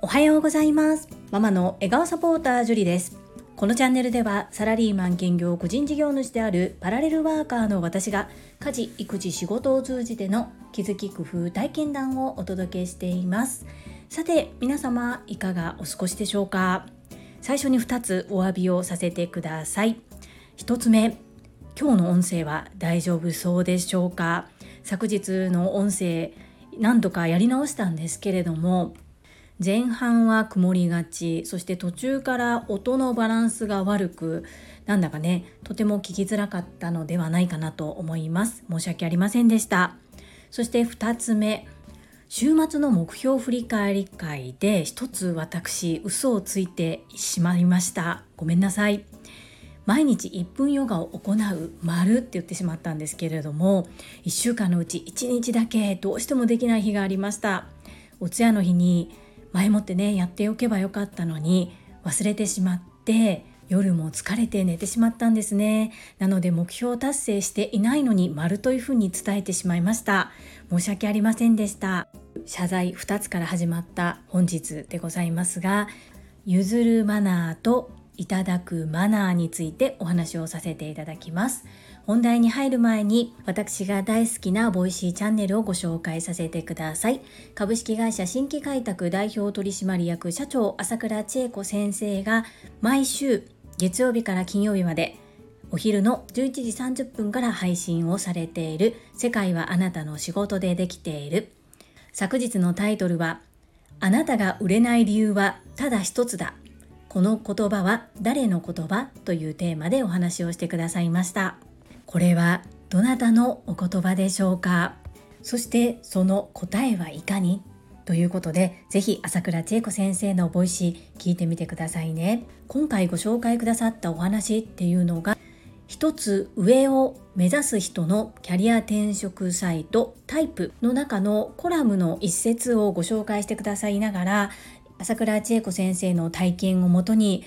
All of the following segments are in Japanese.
おはようございます。ママの笑顔サポータージュリです。このチャンネルではサラリーマン兼業個人事業主であるパラレルワーカーの私が家事育児仕事を通じての気づき工夫体験談をお届けしています。さて皆様いかがお過ごしでしょうか？最初に2つお詫びをさせてください。1つ目今日の音声は大丈夫そうでしょうか？昨日の音声何度かやり直したんですけれども前半は曇りがちそして途中から音のバランスが悪くなんだかねとても聞きづらかったのではないかなと思います。申し訳ありませんでした。そして2つ目週末の目標振り返り会で一つ私嘘をついてしまいました。ごめんなさい。毎日1分ヨガを行う丸って言ってしまったんですけれども1週間のうち1日だけどうしてもできない日がありました。お通夜の日に前もってねやっておけばよかったのに忘れてしまって夜も疲れて寝てしまったんですね。なので目標達成していないのに丸というふうに伝えてしまいました。申し訳ありませんでした。謝罪2つから始まった本日でございますが譲るマナーといただくマナーについてお話をさせていただきます。本題に入る前に私が大好きなボイシーチャンネルをご紹介させてください。株式会社新規開拓代表取締役社長朝倉千恵子先生が毎週月曜日から金曜日までお昼の11時30分から配信をされている世界はあなたの仕事でできている。昨日のタイトルはあなたが売れない理由はただ一つだ。この言葉は誰の言葉というテーマでお話をしてくださいました。これはどなたのお言葉でしょうか？そしてその答えはいかに？ということで、ぜひ朝倉千恵子先生のボイシー聞いてみてくださいね。今回ご紹介くださったお話っていうのが、一つ上を目指す人のキャリア転職サイトタイプの中のコラムの一節をご紹介してくださいながら、朝倉千恵子先生の体験をもとに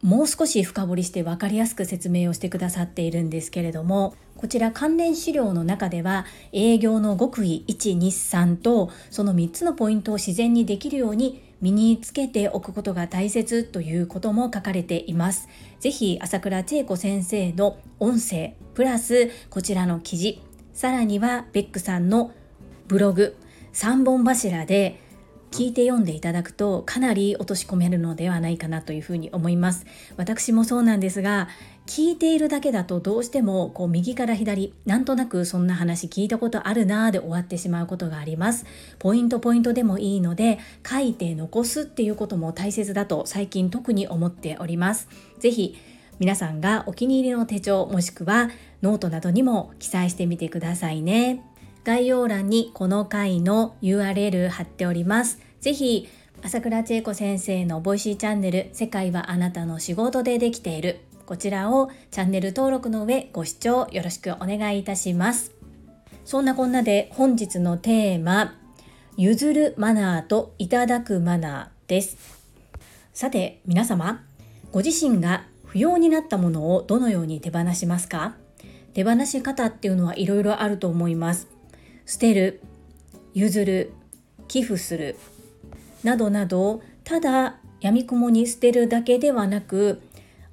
もう少し深掘りして分かりやすく説明をしてくださっているんですけれどもこちら関連資料の中では営業の極意123とその3つのポイントを自然にできるように身につけておくことが大切ということも書かれています。ぜひ朝倉千恵子先生の音声プラスこちらの記事さらにはベックさんのブログ3本柱で聞いて読んでいただくとかなり落とし込めるのではないかなというふうに思います。私もそうなんですが聞いているだけだとどうしてもこう右から左なんとなくそんな話聞いたことあるなーで終わってしまうことがあります。ポイントポイントでもいいので書いて残すっていうことも大切だと最近特に思っております。ぜひ皆さんがお気に入りの手帳もしくはノートなどにも記載してみてくださいね。概要欄にこの回の URL 貼っております。ぜひ、朝倉千恵子先生のボイシーチャンネル、世界はあなたの仕事でできている。こちらをチャンネル登録の上ご視聴よろしくお願いいたします。そんなこんなで本日のテーマ、譲るマナーといただくマナーです。さて皆様、ご自身が不要になったものをどのように手放しますか？手放し方っていうのはいろいろあると思います。捨てる譲る寄付するなどなどただやみくもに捨てるだけではなく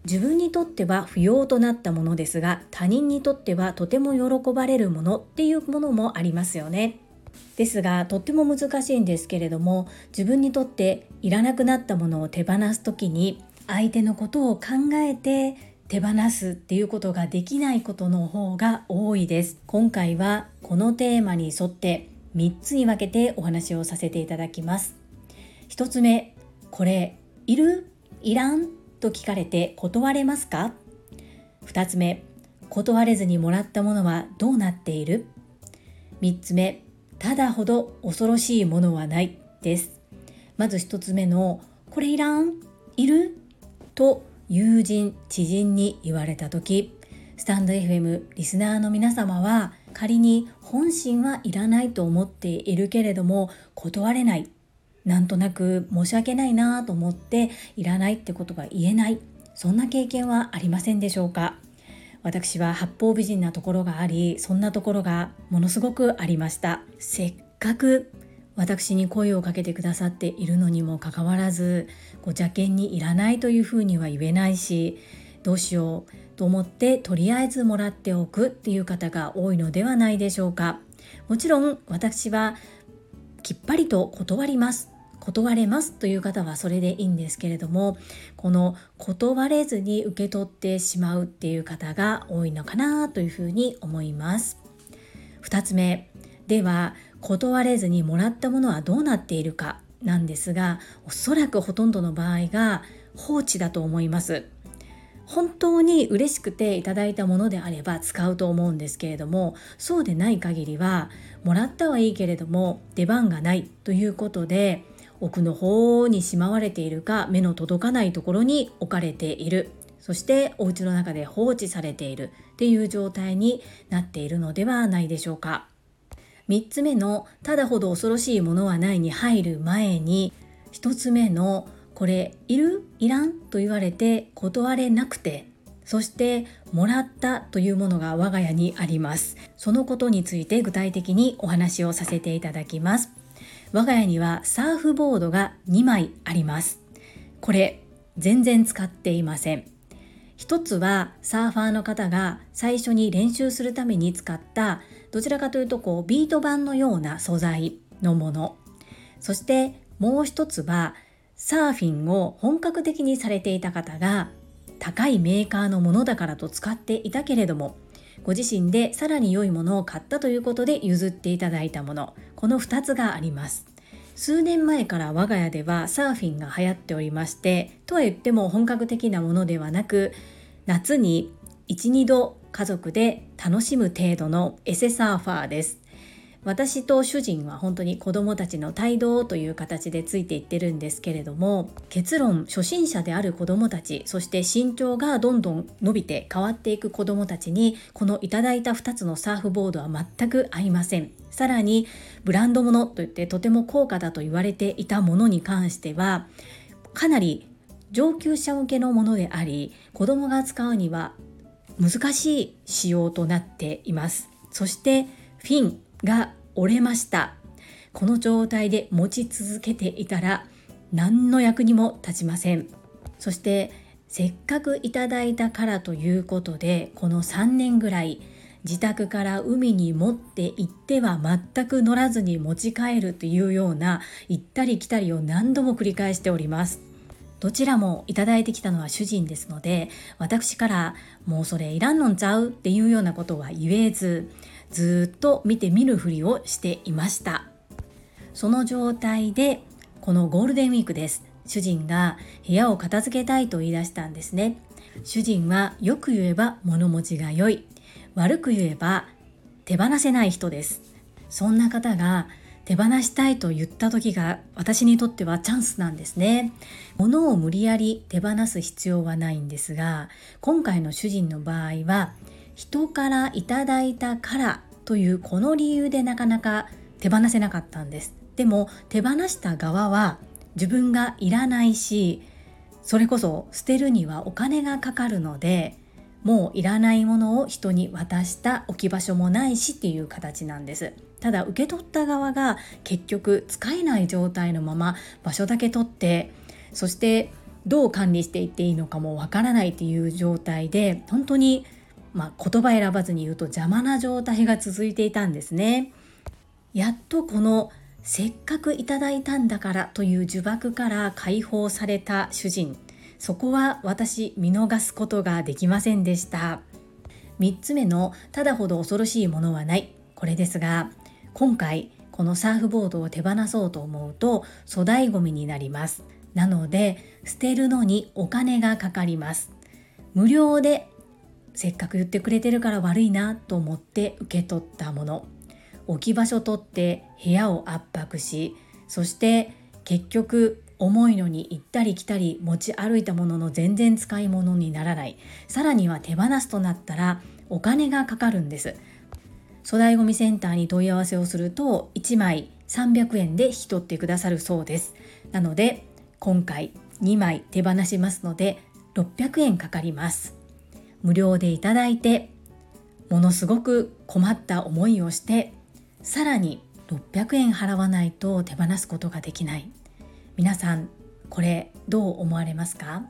自分にとっては不要となったものですが他人にとってはとても喜ばれるものっていうものもありますよね。ですがとっても難しいんですけれども自分にとっていらなくなったものを手放す時に相手のことを考えて手放すっていうことができないことの方が多いです今回はこのテーマに沿って3つに分けてお話をさせていただきます1つ目これいる？いらん？と聞かれて断れますか？2つ目断れずにもらったものはどうなっている？3つ目ただほど恐ろしいものはないです。まず1つ目のこれいらん？いる？と友人知人に言われた時スタンド FM リスナーの皆様は仮に本心はいらないと思っているけれども断れない。なんとなく申し訳ないなと思っていらないってことが言えない。そんな経験はありませんでしょうか？私は八方美人なところがありそんなところがものすごくありました。せっかく私に声をかけてくださっているのにもかかわらずご邪険にいらないというふうには言えないしどうしようと思ってとりあえずもらっておくっていう方が多いのではないでしょうか？もちろん私はきっぱりと断ります。断れますという方はそれでいいんですけれどもこの断れずに受け取ってしまうっていう方が多いのかなというふうに思います。2つ目では断れずにもらったものはどうなっているかなんですがおそらくほとんどの場合が放置だと思います。本当に嬉しくていただいたものであれば使うと思うんですけれどもそうでない限りはもらったはいいけれども出番がないということで奥の方にしまわれているか目の届かないところに置かれている。そしてお家の中で放置されている。っていう状態になっているのではないでしょうか。3つ目の「ただほど恐ろしいものはない」に入る前に1つ目の「これいる？いらん?」と言われて断れなくてそしてもらったというものが我が家にあります。そのことについて具体的にお話をさせていただきます。我が家にはサーフボードが2枚あります。これ全然使っていません。一つはサーファーの方が最初に練習するために使ったどちらかというとこうビート板のような素材のもの。そしてもう一つはサーフィンを本格的にされていた方が高いメーカーのものだからと使っていたけれどもご自身でさらに良いものを買ったということで譲っていただいたもの。この2つがあります。数年前から我が家ではサーフィンが流行っておりましてとは言っても本格的なものではなく夏に12度家族で楽しむ程度のエセサーファーです。私と主人は本当に子供たちの帯同という形でついていってるんですけれども結論初心者である子供たちそして身長がどんどん伸びて変わっていく子供たちにこのいただいた2つのサーフボードは全く合いません。さらにブランド物といってとても高価だと言われていたものに関してはかなり上級者向けのものであり子供が使うには難しい仕様となっています。そしてフィン。が折れました。この状態で持ち続けていたら何の役にも立ちません。そしてせっかくいただいたからということでこの3年ぐらい自宅から海に持って行っては全く乗らずに持ち帰るというような行ったり来たりを何度も繰り返しております。どちらもいただいてきたのは主人ですので私からもうそれいらんのんちゃうっていうようなことは言えずずっと見て見るふりをしていました。その状態でこのゴールデンウィークです。主人が部屋を片付けたいと言い出したんですね。主人はよく言えば物持ちが良い。悪く言えば手放せない人です。そんな方が手放したいと言った時が私にとってはチャンスなんですね。物を無理やり手放す必要はないんですが今回の主人の場合は人からいただいたからというこの理由でなかなか手放せなかったんです。でも手放した側は自分がいらないしそれこそ捨てるにはお金がかかるのでもういらないものを人に渡した置き場所もないしっていう形なんです。ただ受け取った側が結局使えない状態のまま場所だけ取ってそしてどう管理していっていいのかもわからないっていう状態で本当にまあ、言葉選ばずに言うと邪魔な状態が続いていたんですね。やっとこのせっかくいただいたんだからという呪縛から解放された主人。そこは私見逃すことができませんでした。3つ目のただほど恐ろしいものはない。これですが今回このサーフボードを手放そうと思うと粗大ごみになります。なので捨てるのにお金がかかります。無料でせっかく言ってくれてるから悪いなと思って受け取ったもの。置き場所取って部屋を圧迫しそして結局重いのに行ったり来たり持ち歩いたものの全然使い物にならない。さらには手放すとなったらお金がかかるんです。粗大ごみセンターに問い合わせをすると1枚300円で引き取ってくださるそうです。なので今回2枚手放しますので600円かかります。無料でいただいてものすごく困った思いをしてさらに600円払わないと手放すことができない。皆さんこれどう思われますか？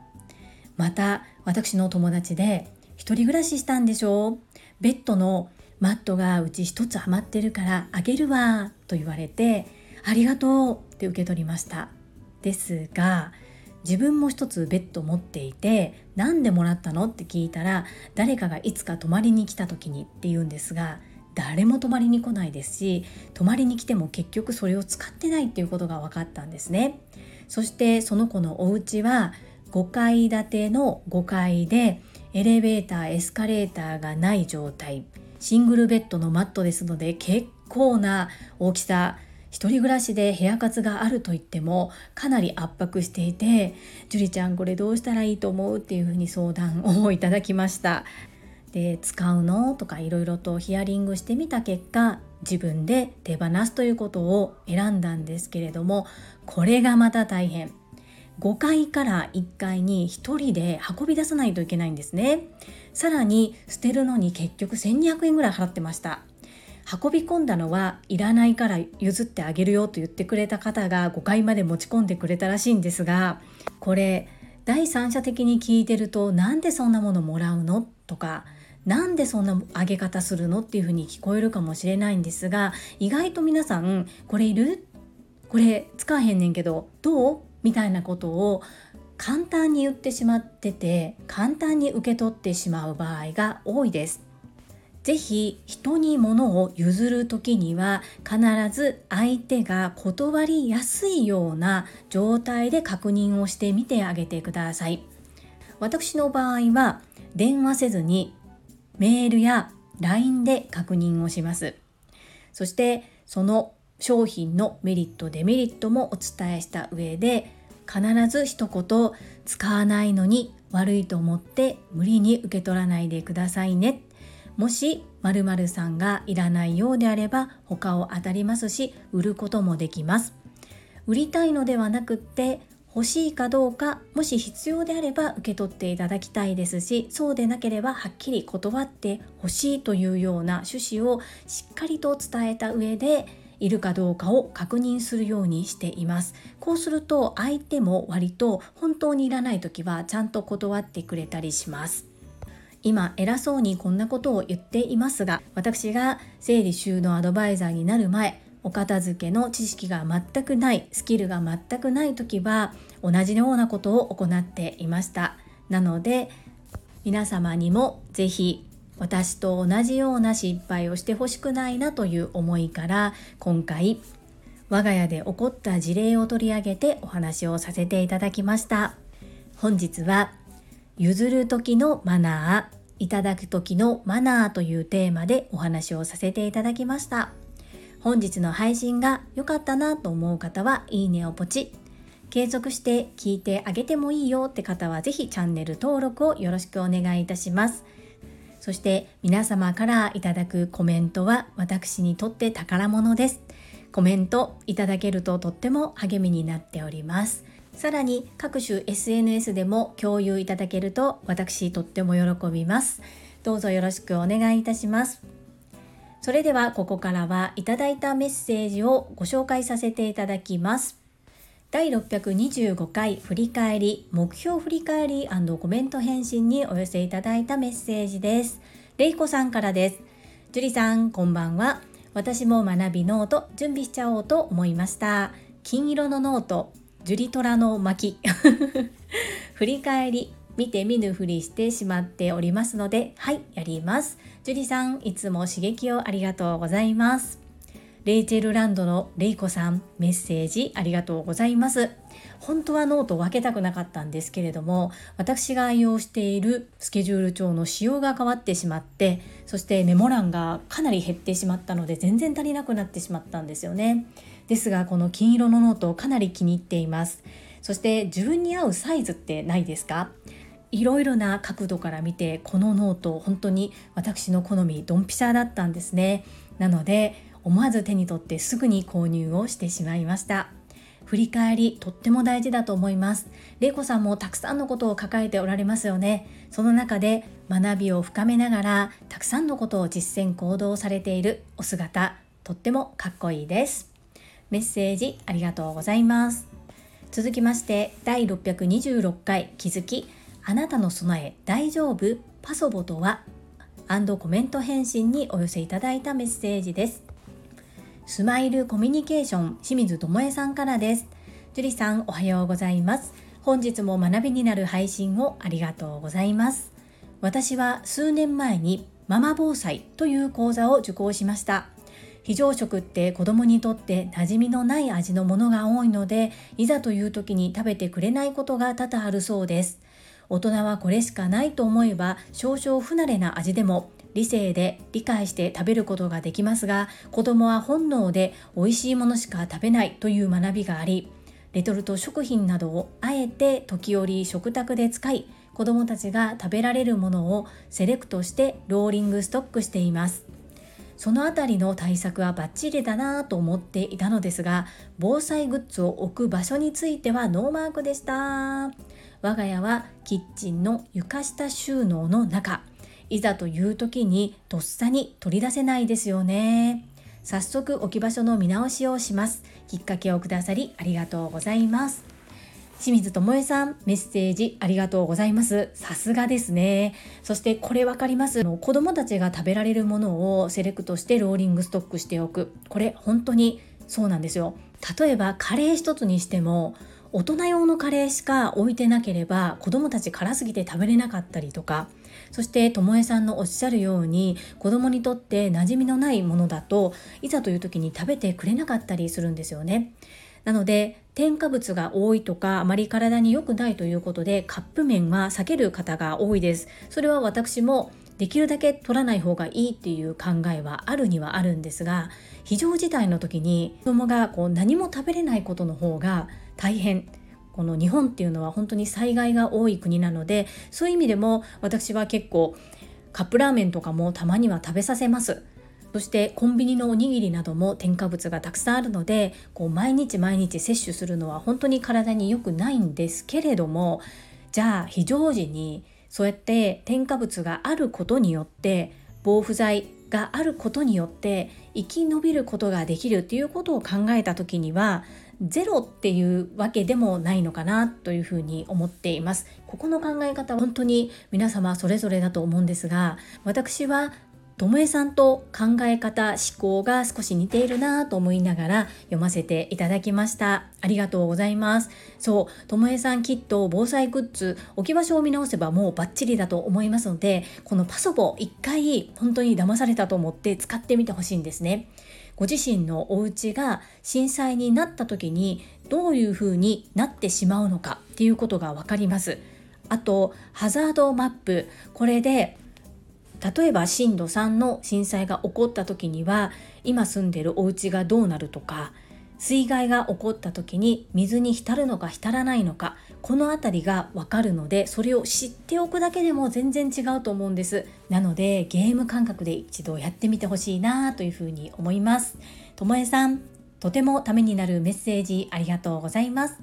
また私の友達で一人暮らししたんでしょう。ベッドのマットがうち一つはまってるからあげるわと言われてありがとうって受け取りました。ですが自分も一つベッド持っていて何でもらったのって聞いたら誰かがいつか泊まりに来た時にって言うんですが誰も泊まりに来ないですし泊まりに来ても結局それを使ってないっていうことが分かったんですね。そしてその子のお家は5階建ての5階でエレベーターエスカレーターがない状態。シングルベッドのマットですので結構な大きさ一人暮らしで部屋活があると言ってもかなり圧迫していて「樹里ちゃんこれどうしたらいいと思う?」っていうふうに相談をいただきました。で使うのとかいろいろとヒアリングしてみた結果自分で手放すということを選んだんですけれどもこれがまた大変。5階から1階に1人で運び出さないといけないんですね。さらに捨てるのに結局1200円ぐらい払ってました。運び込んだのはいらないから譲ってあげるよと言ってくれた方が5階まで持ち込んでくれたらしいんですがこれ第三者的に聞いてるとなんでそんなものもらうの？とかなんでそんな上げ方するの？っていうふうに聞こえるかもしれないんですが意外と皆さんこれいる？これ使わへんねんけどどう？みたいなことを簡単に言ってしまってて簡単に受け取ってしまう場合が多いです。ぜひ人に物を譲る時には必ず相手が断りやすいような状態で確認をしてみてあげてください。私の場合は電話せずにメールや LINE で確認をします。そしてその商品のメリットデメリットもお伝えした上で必ず一言使わないのに悪いと思って無理に受け取らないでくださいね。もし〇〇さんがいらないようであれば他を当たりますし売ることもできます。売りたいのではなくって欲しいかどうかもし必要であれば受け取っていただきたいですしそうでなければはっきり断ってほしいというような趣旨をしっかりと伝えた上でいるかどうかを確認するようにしていますこうすると相手も割と本当にいらない時はちゃんと断ってくれたりします今偉そうにこんなことを言っていますが私が整理収納アドバイザーになる前お片付けの知識が全くないスキルが全くない時は同じようなことを行っていました。なので皆様にも是非私と同じような失敗をしてほしくないなという思いから今回我が家で起こった事例を取り上げてお話をさせていただきました。本日は譲る時のマナーいただく時のマナーというテーマでお話をさせていただきました。本日の配信が良かったなと思う方はいいねをポチ。継続して聞いてあげてもいいよって方はぜひチャンネル登録をよろしくお願いいたします。そして皆様からいただくコメントは私にとって宝物です。コメントいただけるととっても励みになっております。さらに各種 SNS でも共有いただけると私とっても喜びますどうぞよろしくお願いいたしますそれではここからはいただいたメッセージをご紹介させていただきます。第625回振り返り目標振り返りコメント返信にお寄せいただいたメッセージです。れいこさんからです。樹里さん、こんばんは。私も学びノート準備しちゃおうと思いました。金色のノート、ジュリトラの巻。振り返り、見て見ぬふりしてしまっておりますので、はい、やります。ジュリさん、いつも刺激をありがとうございます。レイチェルランドのレイコさん、メッセージありがとうございます。本当はノートを分けたくなかったんですけれども、私が愛用しているスケジュール帳の仕様が変わってしまって、そしてメモ欄がかなり減ってしまったので、全然足りなくなってしまったんですよね。ですが、この金色のノートをかなり気に入っています。そして自分に合うサイズってないですか？いろいろな角度から見てこのノート本当に私の好みドンピシャだったんですねなので思わず手に取ってすぐに購入をしてしまいました振り返りとっても大事だと思います。玲子さんもたくさんのことを抱えておられますよね。その中で学びを深めながらたくさんのことを実践行動されているお姿とってもかっこいいです。メッセージありがとうございます。続きまして第626回気づきあなたの備え大丈夫？パソボとは？コメント返信にお寄せいただいたメッセージです。スマイルコミュニケーション清水智恵さんからです。樹里さんおはようございます。本日も学びになる配信をありがとうございます。私は数年前にママ防災という講座を受講しました。非常食って子供にとって馴染みのない味のものが多いのでいざという時に食べてくれないことが多々あるそうです。大人はこれしかないと思えば少々不慣れな味でも理性で理解して食べることができますが子供は本能で美味しいものしか食べないという学びがありレトルト食品などをあえて時折食卓で使い子供たちが食べられるものをセレクトしてローリングストックしています。そのあたりの対策はバッチリだなと思っていたのですが防災グッズを置く場所についてはノーマークでした。我が家はキッチンの床下収納の中いざという時にとっさに取り出せないですよね。早速置き場所の見直しをします。きっかけをくださりありがとうございます。清水智恵さんメッセージありがとうございます。さすがですね。そしてこれ分かります。子供たちが食べられるものをセレクトしてローリングストックしておく。これ本当にそうなんですよ。例えばカレー一つにしても大人用のカレーしか置いてなければ子供たち辛すぎて食べれなかったりとかそしてともえさんのおっしゃるように子供にとって馴染みのないものだといざという時に食べてくれなかったりするんですよね。なので添加物が多いとかあまり体に良くないということでカップ麺は避ける方が多いです。それは私もできるだけ取らない方がいいっていう考えはあるにはあるんですが非常事態の時に子供がこう何も食べれないことの方が大変。この日本っていうのは本当に災害が多い国なのでそういう意味でも私は結構カップラーメンとかもたまには食べさせます。そしてコンビニのおにぎりなども添加物がたくさんあるのでこう毎日毎日摂取するのは本当に体に良くないんですけれどもじゃあ非常時にそうやって添加物があることによって防腐剤があることによって生き延びることができるっていうことを考えた時にはゼロっていうわけでもないのかなというふうに思っています。ここの考え方は本当に皆様それぞれだと思うんですが私はともえさんと考え方思考が少し似ているなと思いながら読ませていただきました。ありがとうございます。そうともえさんきっと防災グッズ置き場所を見直せばもうバッチリだと思いますのでこのパソコ一回本当に騙されたと思って使ってみてほしいんですね。ご自身のお家が震災になった時にどういうふうになってしまうのかっていうことが分かります。あとハザードマップ。これで例えば震度3の震災が起こった時には今住んでるお家がどうなるとか水害が起こった時に水に浸るのか浸らないのかこの辺りがわかるのでそれを知っておくだけでも全然違うと思うんです。なのでゲーム感覚で一度やってみてほしいなというふうに思います。ともえさんとてもためになるメッセージありがとうございます。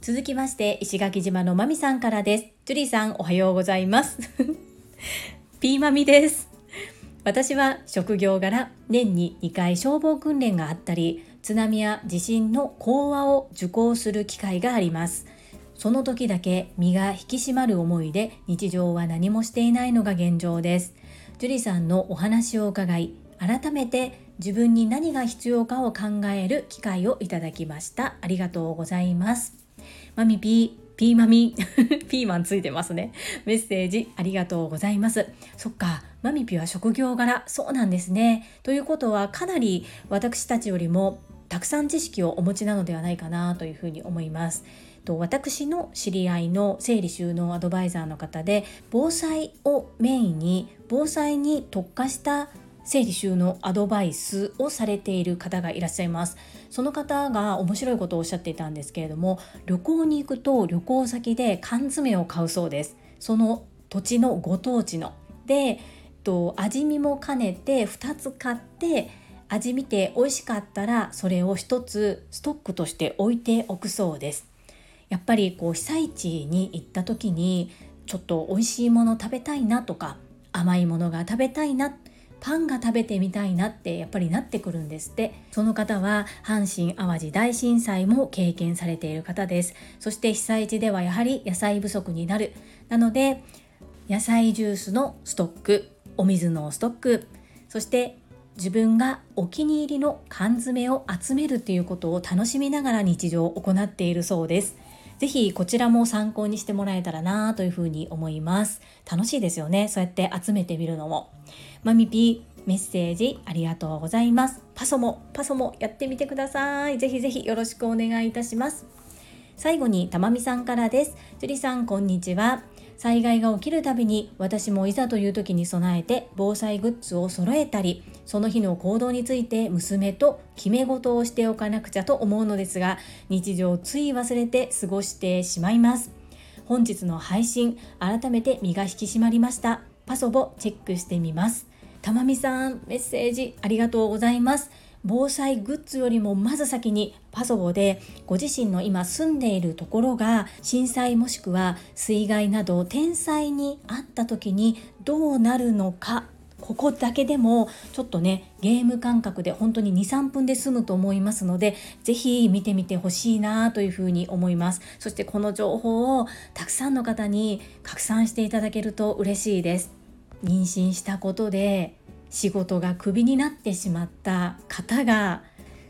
続きまして石垣島のまみさんからです。ジュリーさんおはようございます。ピーマミです。私は職業柄年に2回消防訓練があったり津波や地震の講話を受講する機会があります。その時だけ身が引き締まる思いで日常は何もしていないのが現状です。樹里さんのお話を伺い改めて自分に何が必要かを考える機会をいただきました。ありがとうございます。マミピピーマミ。ピーマンついてますね。メッセージありがとうございます。そっかマミピは職業柄。そうなんですね。ということはかなり私たちよりもたくさん知識をお持ちなのではないかなというふうに思います。と私の知り合いの整理収納アドバイザーの方で防災をメインに防災に特化した整理収納アドバイスをされている方がいらっしゃいます。その方が面白いことをおっしゃっていたんですけれども旅行に行くと旅行先で缶詰を買うそうです。その土地のご当地の。でと味見も兼ねて2つ買って味見て美味しかったらそれを一つストックとして置いておくそうです。やっぱりこう被災地に行った時にちょっと美味しいもの食べたいなとか甘いものが食べたいなパンが食べてみたいなってやっぱりなってくるんですって。その方は阪神・淡路大震災も経験されている方です。そして被災地ではやはり野菜不足になる。なので野菜ジュースのストックお水のストックそして自分がお気に入りの缶詰を集めるということを楽しみながら日常を行っているそうです。ぜひこちらも参考にしてもらえたらなというふうに思います。楽しいですよね。そうやって集めてみるのも。マミピー、メッセージありがとうございます。パソも、パソもやってみてください。ぜひぜひよろしくお願いいたします。最後にたまみさんからです。樹里さん、こんにちは。災害が起きるたびに私もいざという時に備えて防災グッズを揃えたりその日の行動について娘と決め事をしておかなくちゃと思うのですが日常つい忘れて過ごしてしまいます。本日の配信改めて身が引き締まりました。パソボチェックしてみます。たまみさんメッセージありがとうございます。防災グッズよりもまず先にパソコでご自身の今住んでいるところが震災もしくは水害など天災にあった時にどうなるのかここだけでもちょっとねゲーム感覚で本当に23分で済むと思いますので是非見てみてほしいなというふうに思います。そしてこの情報をたくさんの方に拡散していただけると嬉しいです。妊娠したことで仕事がクビになってしまった方が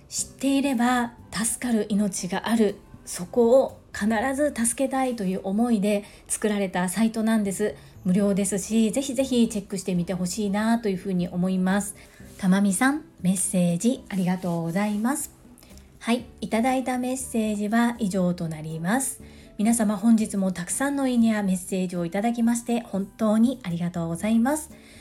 知っていれば助かる命がある。そこを必ず助けたいという思いで作られたサイトなんです。無料ですしぜひぜひチェックしてみてほしいなというふうに思います。たまみさんメッセージありがとうございます。はいいただいたメッセージは以上となります。皆様本日もたくさんのいいねやメッセージをいただきまして本当にありがとうございます。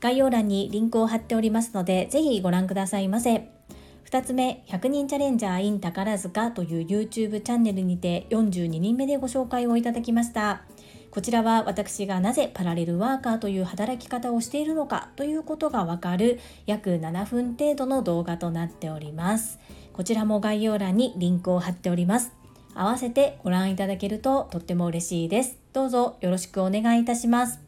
概要欄にリンクを貼っておりますので、ぜひご覧くださいませ。2つ目、100人チャレンジャー in 宝塚という YouTube チャンネルにて42人目でご紹介をいただきました。こちらは私がなぜパラレルワーカーという働き方をしているのかということがわかる約7分程度の動画となっております。こちらも概要欄にリンクを貼っております。合わせてご覧いただけるととっても嬉しいです。どうぞよろしくお願いいたします。